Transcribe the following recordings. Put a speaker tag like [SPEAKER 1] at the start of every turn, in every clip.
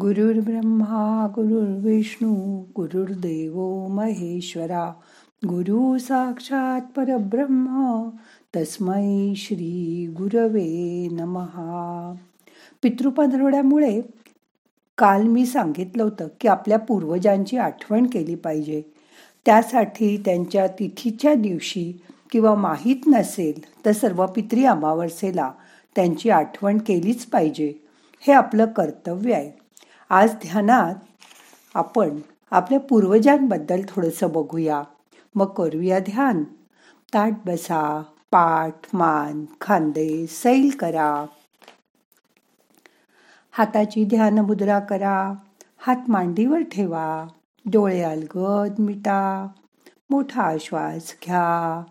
[SPEAKER 1] गुरुर्ब्रह्मा गुरुर्विष्णू गुरुर्देव महेश्वरा गुरु साक्षात परब्रह्म तस्मै श्री गुरवे नमहा पितृपंधरवड्यामुळे काल मी सांगितलं होतं की आपल्या पूर्वजांची आठवण केली पाहिजे. त्यासाठी त्यांच्या तिथीच्या दिवशी किंवा माहीत नसेल तर सर्व पित्री अमावस्येला त्यांची आठवण केलीच पाहिजे. हे आपलं कर्तव्य आहे. आज ध्यानात आपण आपल्या पूर्वजांबद्दल थोडंसं बघूया. मग करूया ध्यान. ताट बसा पाठ मान खांदे सैल करा. हाताची ध्यान मुद्रा करा. हात मांडीवर ठेवा. डोळे अलगद मिटा. मोठा श्वास घ्या.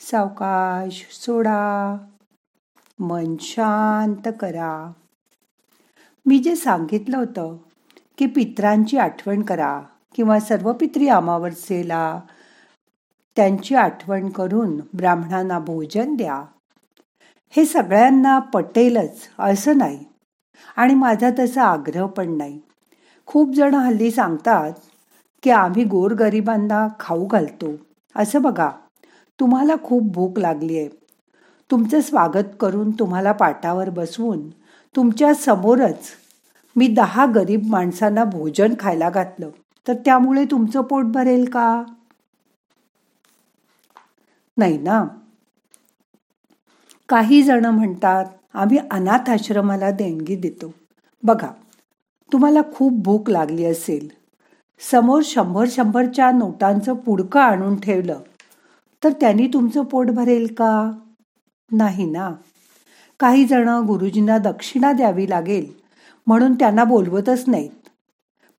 [SPEAKER 1] सावकाश सोडा. मन शांत करा. मी जे सांगितलं होतं की पित्रांची आठवण करा किंवा सर्व पित्री अमावस्येला त्यांची आठवण करून ब्राह्मणांना भोजन द्या. हे सगळ्यांना पटेलच असं नाही आणि माझा तसा आग्रह पण नाही. खूप जण हल्ली सांगतात की आम्ही गोरगरिबांना खाऊ घालतो. असं बघा तुम्हाला खूप भूक लागली आहे. तुमचं स्वागत करून तुम्हाला पाटावर बसवून तुमच्या समोरच मी दहा गरीब माणसांना भोजन खायला घातलं. तर त्यामुळे तुमचं पोट भरेल का? नाही ना? काही जण म्हणतात आम्ही अनाथ आश्रमाला देणगी देतो. बघा तुम्हाला खूप भूक लागली असेल. समोर शंभर शंभरच्या नोटांचं पुडकं आणून ठेवलं तर त्यांनी तुमचं पोट भरेल का? नाही ना? काही जण गुरुजींना दक्षिणा द्यावी लागेल म्हणून त्यांना बोलवतच नाहीत.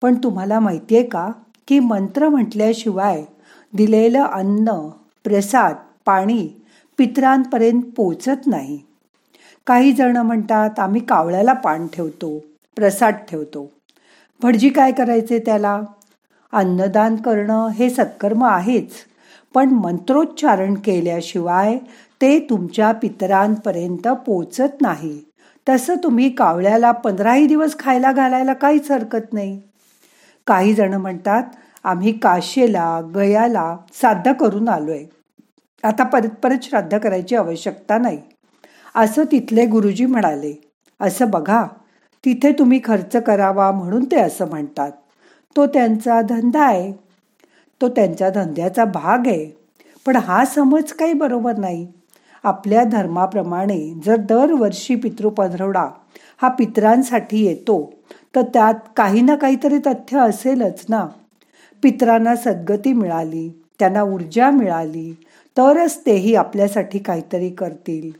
[SPEAKER 1] पण तुम्हाला माहिती आहे का की मंत्र म्हटल्याशिवाय दिलेलं अन्न प्रसाद पाणी पित्रांपर्यंत पोचत नाही. काही जण म्हणतात आम्ही कावळ्याला पान ठेवतो प्रसाद ठेवतो. भटजी काय करायचे त्याला? अन्नदान करणं हे सत्कर्म आहेच पण मंत्रोच्चारण केल्याशिवाय ते तुमच्या पितरांपर्यंत पोचत नाही. तसं तुम्ही कावळ्याला पंधराही दिवस खायला घालायला काहीच हरकत नाही. काही जण म्हणतात आम्ही काशेला गयाला साध्य करून आलोय. आता परत परत श्राद्ध करायची आवश्यकता नाही. असं तिथले गुरुजी म्हणाले. असं बघा तिथे तुम्ही खर्च करावा म्हणून ते असं म्हणतात. तो त्यांचा धंदा आहे. तो त्यांच्या धंद्याचा भाग आहे. पण हा समज काही बरोबर नाही. आपल्या धर्माप्रमाणे जर दरवर्षी पितृपंधरवडा हा पित्रांसाठी येतो तर त्यात काही ना काहीतरी तथ्य असेलच ना. पित्रांना सद्गती मिळाली त्यांना ऊर्जा मिळाली तरच तेही आपल्यासाठी काहीतरी करतील.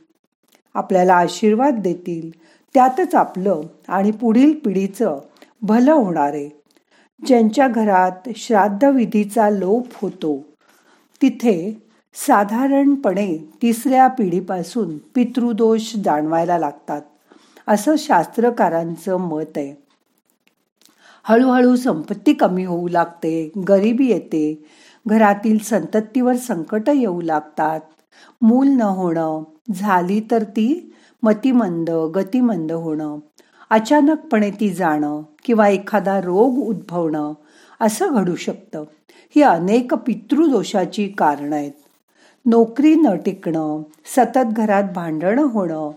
[SPEAKER 1] आपल्याला आशीर्वाद देतील त्यातच आपलं आणि पुढील पिढीचं भलं होणार आहे. ज्यांच्या घरात श्राद्धविधीचा लोप होतो तिथे साधारणपणे तिसऱ्या पिढीपासून पितृदोष जाणवायला लागतात असं शास्त्रकारांचं मत आहे. हळूहळू संपत्ती कमी होऊ लागते गरिबी येते घरातील संततीवर संकट येऊ लागतात मूल न होणं झाली तर ती मतिमंद गतिमंद होणं अचानकपणे ती जाणं किंवा एखादा रोग उद्भवणं असं घडू शकतं. ही अनेक पितृदोषाची कारणं आहेत. नोकरी न टिकणं सतत घरात भांडणं होणं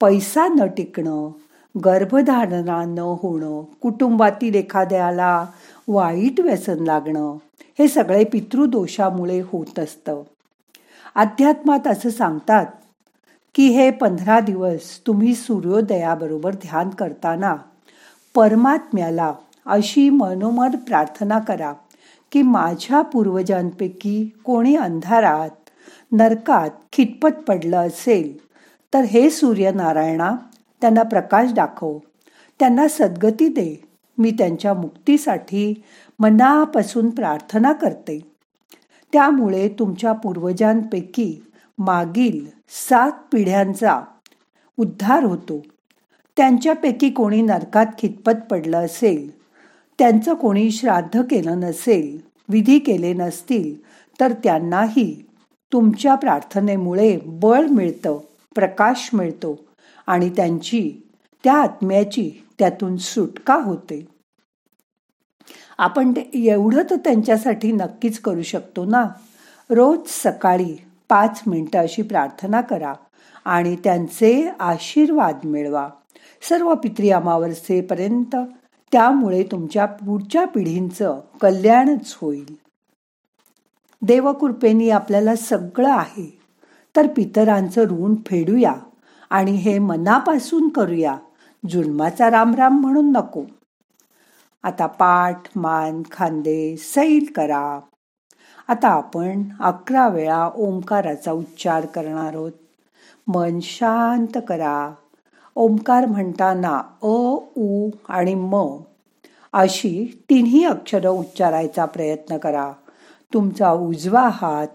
[SPEAKER 1] पैसा न टिकणं गर्भधारणा न होणं कुटुंबातील एखाद्याला वाईट व्यसन लागणं हे सगळे पितृदोषामुळे होत असतं. अध्यात्मात असं सांगतात की हे पंधरा दिवस तुम्ही सूर्योदयाबरोबर ध्यान करताना परमात्म्याला अशी मनोमन प्रार्थना करा की माझ्या पूर्वजांपैकी कोणी अंधारात नरकात खितपत पडलं असेल तर हे सूर्यनारायणा त्यांना प्रकाश दाखव. त्यांना सद्गती दे. मी त्यांच्या मुक्तीसाठी मनापासून प्रार्थना करते. त्यामुळे तुमच्या पूर्वजांपैकी मागील सात पिढ्यांचा उद्धार होतो. त्यांच्यापैकी कोणी नरकात खितपत पडलं असेल त्यांचं कोणी श्राद्ध केलं नसेल विधी केले नसतील तर त्यांनाही तुमच्या प्रार्थनेमुळे बळ मिळतं प्रकाश मिळतो आणि त्यांची त्या आत्म्याची त्यातून सुटका होते. आपण एवढं तर त्यांच्यासाठी नक्कीच करू शकतो ना? रोज सकाळी पाच मिनिटं अशी प्रार्थना करा आणि त्यांचे आशीर्वाद मिळवा. सर्व पित्री अमावस्येपर्यंत त्यामुळे तुमच्या पुढच्या पिढींचं कल्याणच होईल. देवकृपेनी आपल्याला सगळं आहे. तर पितरांचं ऋण फेडूया आणि हे मनापासून करूया. जुन्माचा रामराम म्हणून नको. आता पाठ मान खांदे सैल करा. आता आपण अकरा वेळा ओंकाराचा उच्चार करणार आहोत. मन शांत करा. ओंकार म्हणताना अ उ आणि म अशी तिन्ही अक्षरं उच्चारायचा प्रयत्न करा. तुमचा उजवा हात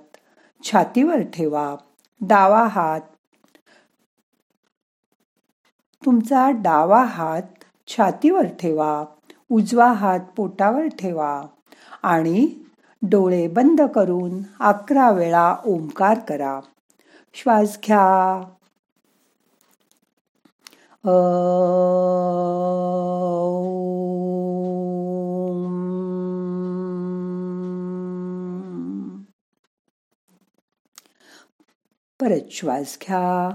[SPEAKER 1] छातीवर ठेवा. डावा हात तुमचा डावा हात छातीवर ठेवा. उजवा हात पोटावर ठेवा आणि डोळे बंद करून अकरा वेळा ओंकार करा. श्वास घ्या. परत श्वास घ्या.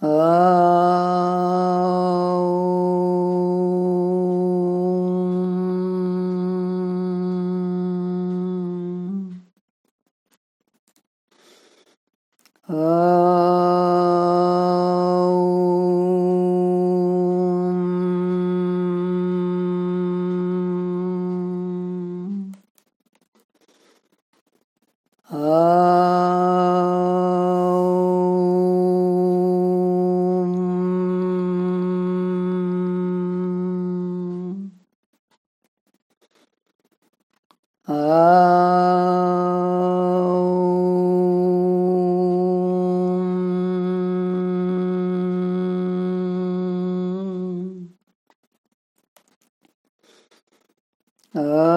[SPEAKER 1] Oh. Um. Ah.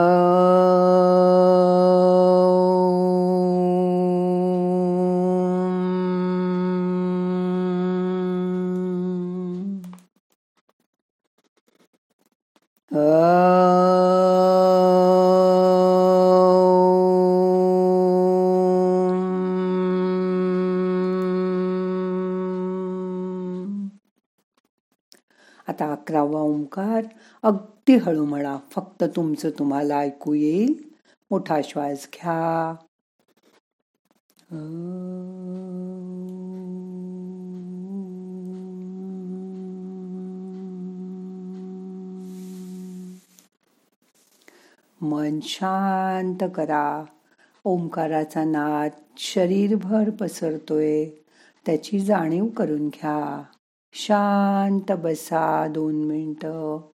[SPEAKER 1] Uh... आता अकरावा ओंकार अगदी हळू म्हणा फक्त तुमचं तुम्हाला ऐकू येईल. मोठा श्वास घ्या. मन शांत करा. ओंकाराचा नाद शरीरभर पसरतोय. त्याची जाणीव करून घ्या. शांत बसा दोन मिनटं.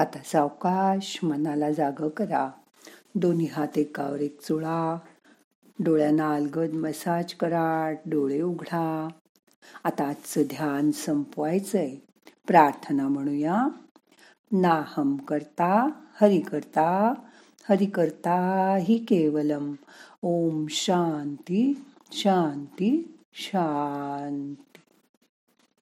[SPEAKER 1] आता सावकाश मनाला जाग करा. दोन्ही हात एकावर एक चुळा. डोळ्यांना अलगद मसाज करा. डोळे उघडा. आता आजचं ध्यान संपवायचंय. प्रार्थना म्हणूया. नाहम करता हरि करता हरि करता हि केवलम. ओम शांती शांती शांती.